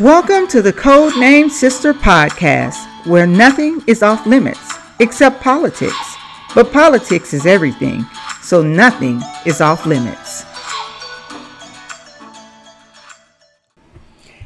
Welcome to the Code Name Sister podcast, where nothing is off limits except politics. But politics is everything, so nothing is off limits.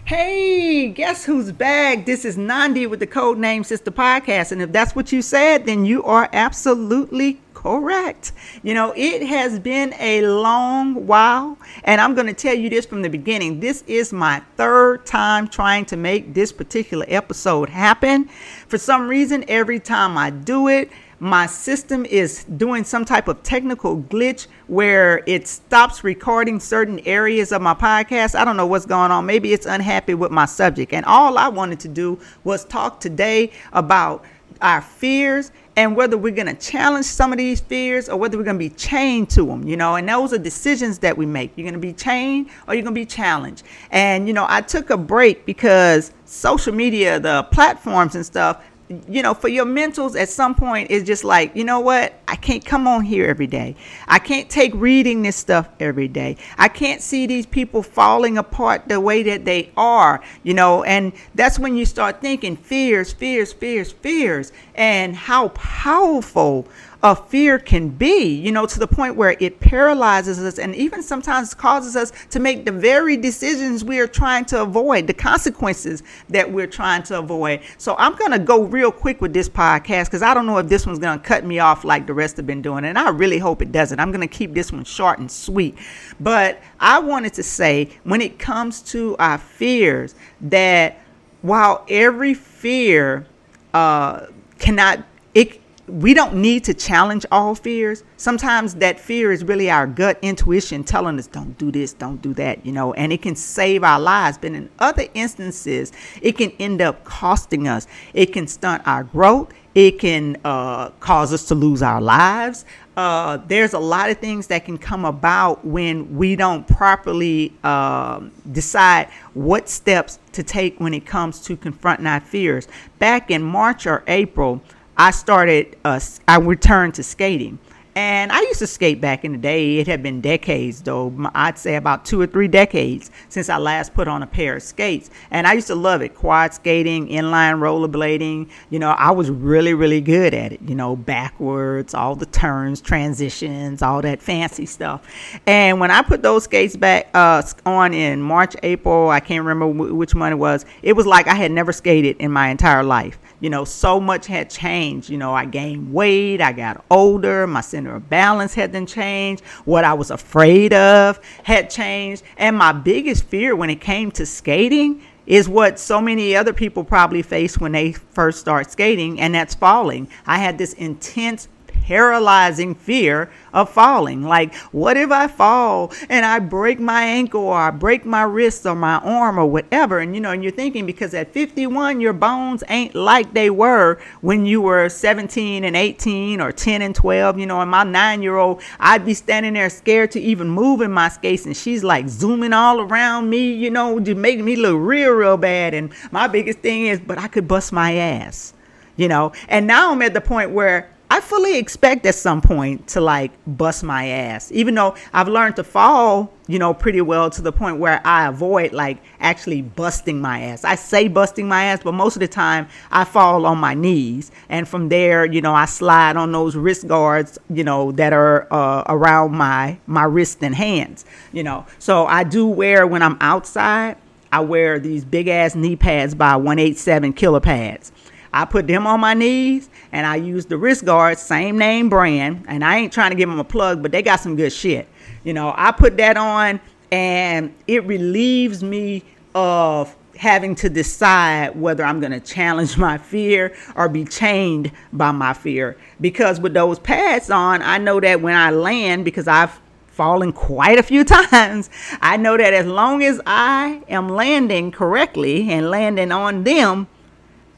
Hey, guess who's back? This is Nandi with the Code Name Sister podcast. And if that's what you said, then you are absolutely correct. You know, it has been a long while, and I'm going to tell you this from the beginning. This is my third time trying to make this particular episode happen. For some reason, every time I do it, my system is doing some type of technical glitch where it stops recording certain areas of my podcast. I don't know what's going on. Maybe it's unhappy with my subject. And all I wanted to do was talk today about our fears and whether we're going to challenge some of these fears or whether we're going to be chained to them, you know, and those are decisions that we make. You're going to be chained or you're going to be challenged. And, you know, I took a break because social media, the platforms and stuff, you know, for your mentals at some point it's just like, you know what? I can't come on here every day. I can't take reading this stuff every day. I can't see these people falling apart the way that they are, you know, and that's when you start thinking fears, fears, fears, fears, and how powerful a fear can be, you know, to the point where it paralyzes us and even sometimes causes us to make the very decisions we are trying to avoid, the consequences that we're trying to avoid. So I'm going to go real quick with this podcast because I don't know if this one's going to cut me off like the rest have been doing. And I really hope it doesn't. I'm going to keep this one short and sweet. But I wanted to say when it comes to our fears, that while every fear uh, cannot, it, we don't need to challenge all fears. Sometimes that fear is really our gut intuition telling us, don't do this, don't do that, you know, and it can save our lives. But in other instances, it can end up costing us. It can stunt our growth. It can uh, cause us to lose our lives. Uh, there's a lot of things that can come about when we don't properly uh, decide what steps to take when it comes to confronting our fears. Back in March or April, I started, uh, I returned to skating. And I used to skate back in the day. It had been decades, though. I'd say about two or three decades since I last put on a pair of skates. And I used to love it quad skating, inline rollerblading. You know, I was really, really good at it. You know, backwards, all the turns, transitions, all that fancy stuff. And when I put those skates back uh, on in March, April, I can't remember which month it was, it was like I had never skated in my entire life you know, so much had changed. You know, I gained weight, I got older, my of balance had then changed, what I was afraid of had changed. And my biggest fear when it came to skating is what so many other people probably face when they first start skating, and that's falling. I had this intense paralyzing fear of falling. Like, what if I fall and I break my ankle or I break my wrist or my arm or whatever? And you know, and you're thinking because at 51, your bones ain't like they were when you were 17 and 18 or 10 and 12. You know, and my nine year old, I'd be standing there scared to even move in my skates, and she's like zooming all around me, you know, just making me look real, real bad. And my biggest thing is, but I could bust my ass you know and now i'm at the point where I fully expect at some point to like bust my ass, even though I've learned to fall, you know, pretty well to the point where I avoid like actually busting my ass. I say busting my ass, but most of the time I fall on my knees. And from there, you know, I slide on those wrist guards, you know, that are uh, around my, my wrist and hands, you know. So I do wear when I'm outside, I wear these big ass knee pads by 187 killer pads. I put them on my knees and I use the wrist guards, same name brand. And I ain't trying to give them a plug, but they got some good shit. You know, I put that on and it relieves me of having to decide whether I'm going to challenge my fear or be chained by my fear. Because with those pads on, I know that when I land, because I've fallen quite a few times, I know that as long as I am landing correctly and landing on them,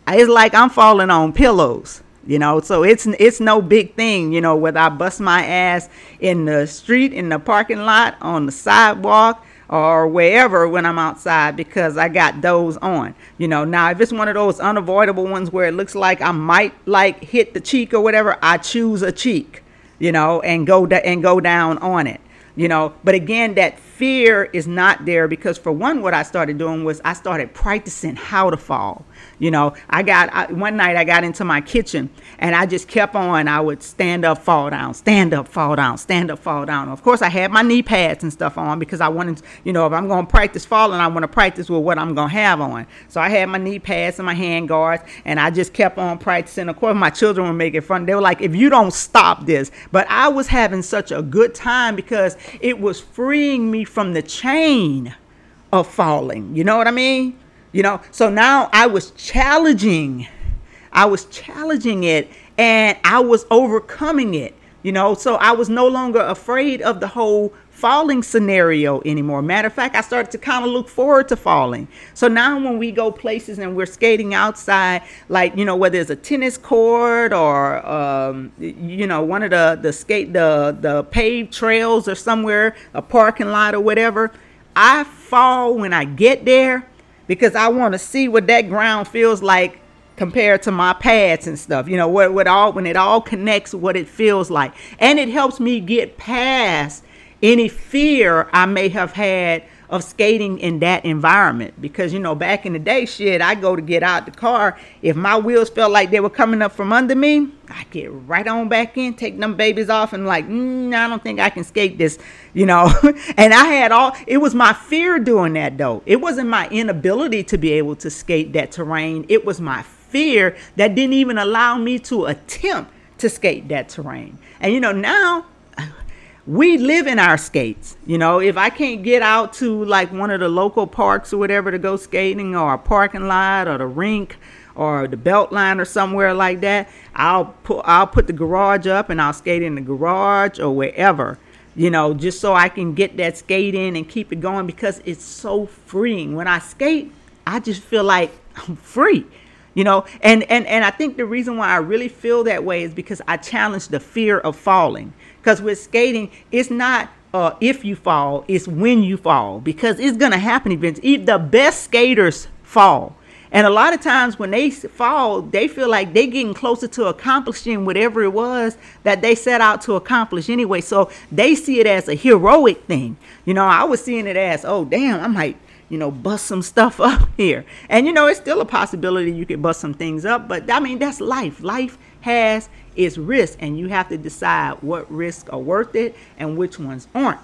it's like I'm falling on pillows you know? So it's it's no big thing you know whether i bust my ass in the street in the parking lot on the sidewalk or wherever when i'm outside because i got those on you know? Now if it's one of those unavoidable ones where it looks like i might like hit the cheek or whatever i choose a cheek you know and go da- and go down on it you know? But again that fear is not there because for one what i started doing was i started practicing how to fall you know. I got I, one night i got into my kitchen and i just kept on. I would stand up fall down stand up fall down stand up fall down. Of course i had my knee pads and stuff on because i wanted you know if i'm going to practice falling i want to practice with what i'm going to have on. So i had my knee pads and my hand guards and i just kept on practicing. Of course my children were making fun. They were like if you don't stop this. But i was having such a good time because it was freeing me from the chain of falling. You know what I mean? You know, so now I was challenging, I was challenging it and I was overcoming it. You know, so I was no longer afraid of the whole falling scenario anymore. Matter of fact, I started to kind of look forward to falling. So now when we go places and we're skating outside, like, you know, whether it's a tennis court or, um, you know, one of the, the skate, the, the paved trails or somewhere, a parking lot or whatever, I fall when I get there because I want to see what that ground feels like compared to my pads and stuff. You know, what what all when it all connects what it feels like. And it helps me get past any fear I may have had of skating in that environment. Because you know back in the day shit i go to get out the car. If my wheels felt like they were coming up from under me i get right on back in take them babies off and like mm, i don't think i can skate this you know? And i had all it was my fear doing that though. It wasn't my inability to be able to skate that terrain. It was my fear that didn't even allow me to attempt to skate that terrain. And you know now we live in our skates. You know, if I can't get out to like one of the local parks or whatever to go skating or a parking lot or the rink or the belt line or somewhere like that, I'll put I'll put the garage up and I'll skate in the garage or wherever. You know, just so I can get that skate in and keep it going because it's so freeing. When I skate, I just feel like I'm free you know and and and i think the reason why i really feel that way is because i challenge the fear of falling because with skating, it's not uh, if you fall, it's when you fall because it's to happen Events. eventually. The best skaters fall. And a lot of times when they fall, they feel like they're getting closer to accomplishing whatever it was that they set out to accomplish anyway. So they see it as a heroic thing. You know, I was seeing it as, oh, damn, I might, you know, bust some stuff up here. And, you know, it's still a possibility you could bust some things up. But I mean, that's life. Life has its risk, and you have to decide what risks are worth it and which ones aren't.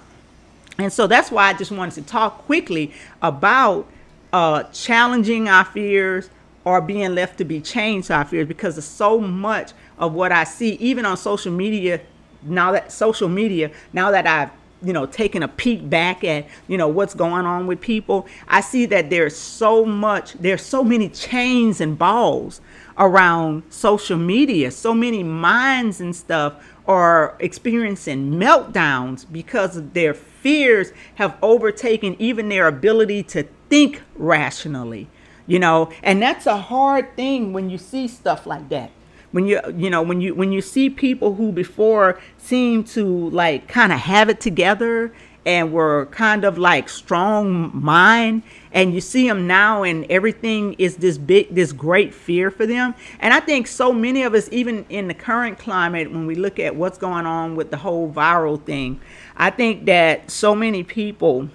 And so that's why I just wanted to talk quickly about uh, challenging our fears or being left to be changed our fears because of so much of what I see, even on social media. Now that social media, now that I've you know taking a peek back at you know what's going on with people i see that there's so much there's so many chains and balls around social media. So many minds and stuff are experiencing meltdowns because their fears have overtaken even their ability to think rationally. You know, and that's a hard thing when you see stuff like that when you you know when you when you see people who before seemed to like kind of have it together and were kind of like strong mind and you see them now and everything is this big this great fear for them. And i think so many of us even in the current climate when we look at what's going on with the whole viral thing i think that so many people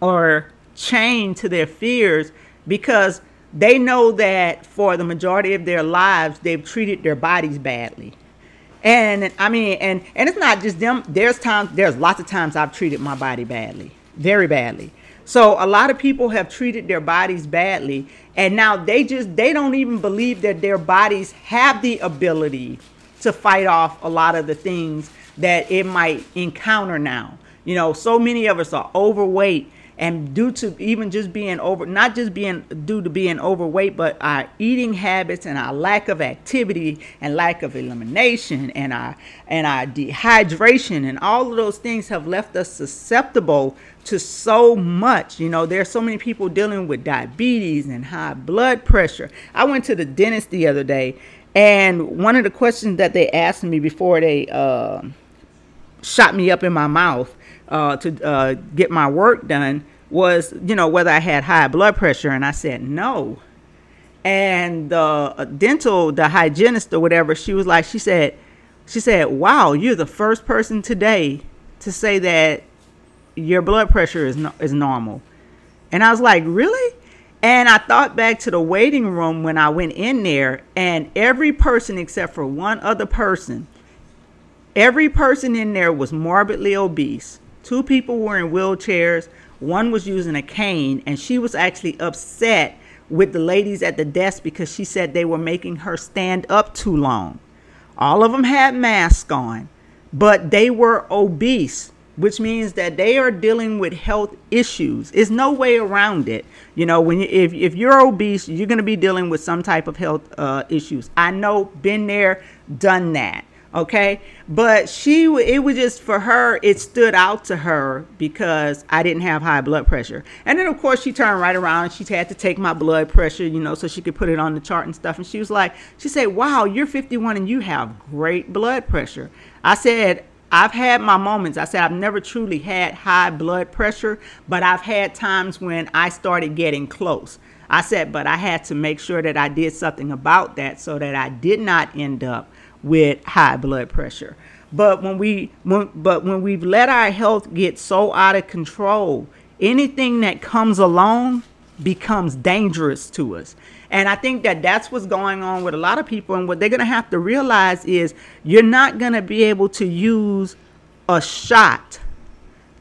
are chained to their fears because they know that for the majority of their lives they've treated their bodies badly. And i mean and and it's not just them. There's times there's lots of times i've treated my body badly very badly. So a lot of people have treated their bodies badly and now they just they don't even believe that their bodies have the ability to fight off a lot of the things that it might encounter now. You know, so many of us are overweight and due to even just being over not just being due to being overweight but our eating habits and our lack of activity and lack of elimination and our and our dehydration and all of those things have left us susceptible to so much. You know there's so many people dealing with diabetes and high blood pressure. I went to the dentist the other day and one of the questions that they asked me before they uh, shot me up in my mouth uh, to uh, get my work done was, you know, whether I had high blood pressure, and I said no. And the uh, dental, the hygienist or whatever, she was like, she said, she said, "Wow, you're the first person today to say that your blood pressure is no, is normal. And I was like, really? And I thought back to the waiting room when I went in there, and every person except for one other person, every person in there was morbidly obese. Two people were in wheelchairs, one was using a cane, and she was actually upset with the ladies at the desk because she said they were making her stand up too long. All of them had masks on, but they were obese which means that they are dealing with health issues. There's no way around it. You know, when you, if if you're obese, you're going to be dealing with some type of health uh, issues. I know, been there, done that. Okay, but she it was just for her. It stood out to her because I didn't have high blood pressure, and then of course she turned right around and she had to take my blood pressure, you know, so she could put it on the chart and stuff. And she was like, she said, "Wow, you're 51 and you have great blood pressure." I said, I've had my moments. I said I've never truly had high blood pressure, but I've had times when I started getting close. I said, but I had to make sure that I did something about that so that I did not end up with high blood pressure. But when we when, but when we've let our health get so out of control, anything that comes along becomes dangerous to us. And I think that that's what's going on with a lot of people. And what they're going to have to realize is you're not going to be able to use a shot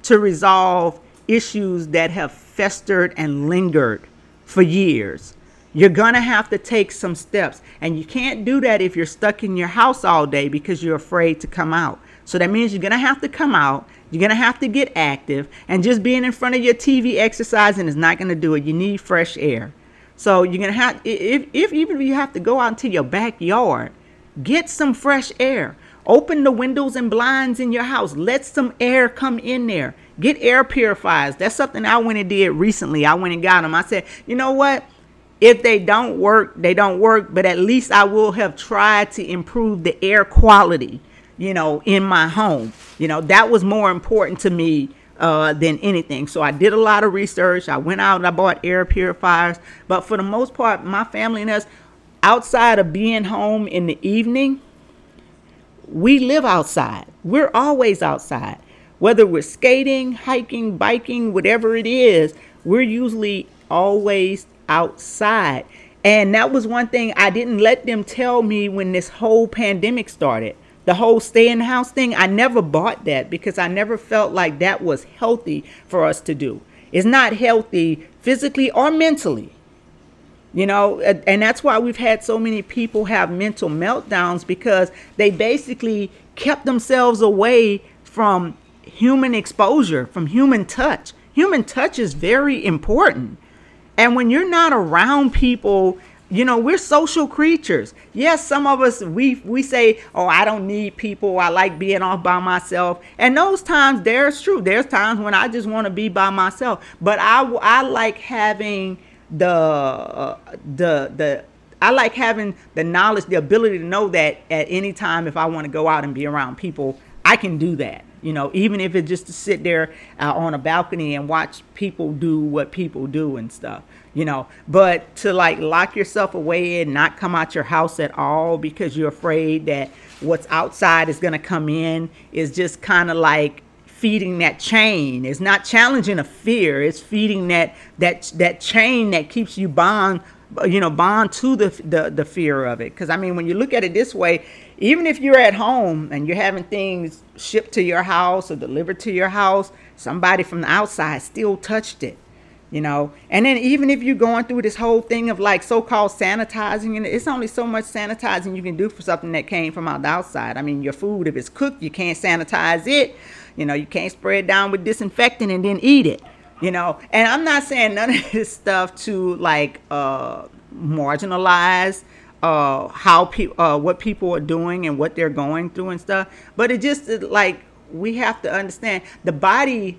to resolve issues that have festered and lingered for years. You're going to have to take some steps. And you can't do that if you're stuck in your house all day because you're afraid to come out. So that means you're going to have to come out. You're going to have to get active. And just being in front of your TV exercising is not going to do it. You need fresh air. So you're gonna have if, if even if you have to go out into your backyard, get some fresh air. Open the windows and blinds in your house. Let some air come in there. Get air purifiers. That's something I went and did recently. I went and got them. I said, you know what? If they don't work, they don't work, but at least I will have tried to improve the air quality, you know, in my home. You know, that was more important to me uh, than anything. So I did a lot of research. I went out and I bought air purifiers. But for the most part, my family and us, outside of being home in the evening, we live outside. We're always outside. Whether we're skating, hiking, biking, whatever it is, we're usually always outside. And that was one thing I didn't let them tell me when this whole pandemic started the whole stay in the house thing, I never bought that because I never felt like that was healthy for us to do. It's not healthy physically or mentally. You know, and that's why we've had so many people have mental meltdowns because they basically kept themselves away from human exposure, from human touch. Human touch is very important. And when you're not around people you know we're social creatures. Yes some of us we we say oh i don't need people. I like being off by myself. And those times there's true. There's times when i just want to be by myself. But i i like having the uh, the the I like having the knowledge, the ability to know that at any time, if I want to go out and be around people, I can do that. You know, even if it's just to sit there uh, on a balcony and watch people do what people do and stuff you know. But to like lock yourself away and not come out your house at all because you're afraid that what's outside is going to come in is just kind of like feeding that chain. It's not challenging a fear it's feeding that that that chain that keeps you bond you know bond to the the, the fear of it. Because i mean when you look at it this way even if you're at home and you're having things shipped to your house or delivered to your house somebody from the outside still touched it you know? And then even if you're going through this whole thing of like so-called sanitizing and it's only so much sanitizing you can do for something that came from out the outside. I mean your food if it's cooked you can't sanitize it. You know you can't spray it down with disinfectant and then eat it you know? And i'm not saying none of this stuff to like uh marginalize uh how people uh what people are doing and what they're going through and stuff but it just like we have to understand the body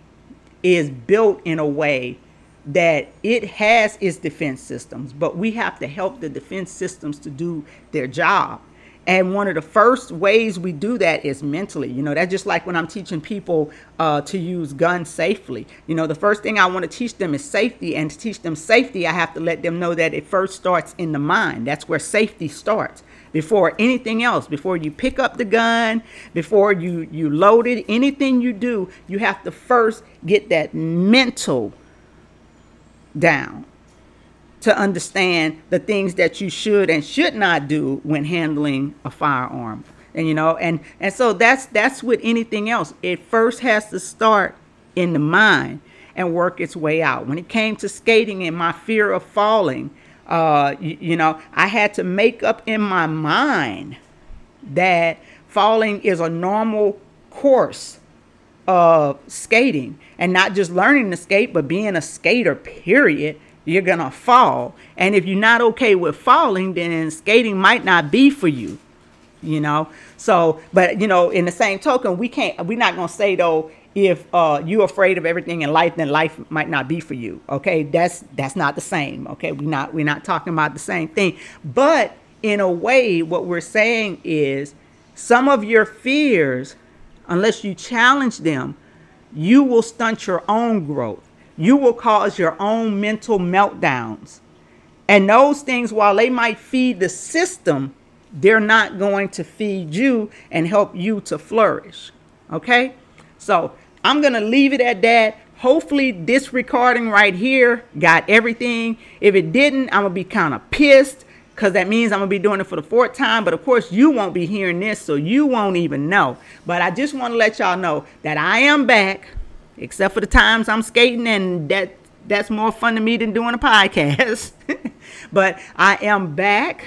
is built in a way that it has its defense systems, but we have to help the defense systems to do their job. And one of the first ways we do that is mentally. You know, that's just like when I'm teaching people uh, to use guns safely. You know, the first thing I want to teach them is safety. And to teach them safety, I have to let them know that it first starts in the mind. That's where safety starts. Before anything else, before you pick up the gun, before you, you load it, anything you do, you have to first get that mental down to understand the things that you should and should not do when handling a firearm and you know and and so that's that's with anything else. It first has to start in the mind and work its way out. When it came to skating and my fear of falling uh you, you know i had to make up in my mind that falling is a normal course of skating and not just learning to skate but being a skater period you're gonna fall. And if you're not okay with falling, then skating might not be for you. You know. So, but you know, in the same token, we can't. We're not gonna say though if uh, you're afraid of everything in life, then life might not be for you. Okay, that's that's not the same. Okay, we're not we're not talking about the same thing. But in a way, what we're saying is some of your fears, unless you challenge them, you will stunt your own growth you will cause your own mental meltdowns. And those things, while they might feed the system, they're not going to feed you and help you to flourish. Okay? So I'm going to leave it at that. Hopefully, this recording right here got everything. If it didn't, I'm going to be kind of pissed because that means I'm going to be doing it for the fourth time. But of course, you won't be hearing this, so you won't even know. But I just want to let y'all know that I am back except for the times I'm skating, and that that's more fun to me than doing a podcast. but I am back.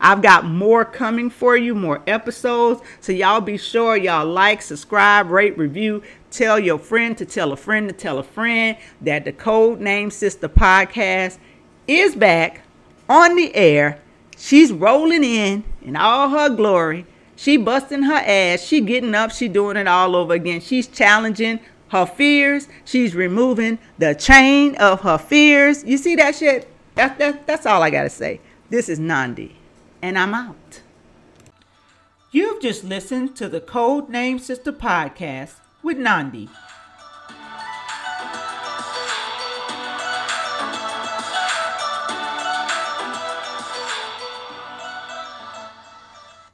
I've got more coming for you, more episodes. So y'all be sure y'all like, subscribe, rate, review, tell your friend to tell a friend to tell a friend that the Code Name Sister podcast is back on the air. She's rolling in in all her glory. She busting her ass. She getting up. She doing it all over again. She's challenging her fears. She's removing the chain of her fears. You see that shit? That, that, that's all I got to say. This is Nandi, and I'm out. You've just listened to the Code Name Sister podcast with Nandi.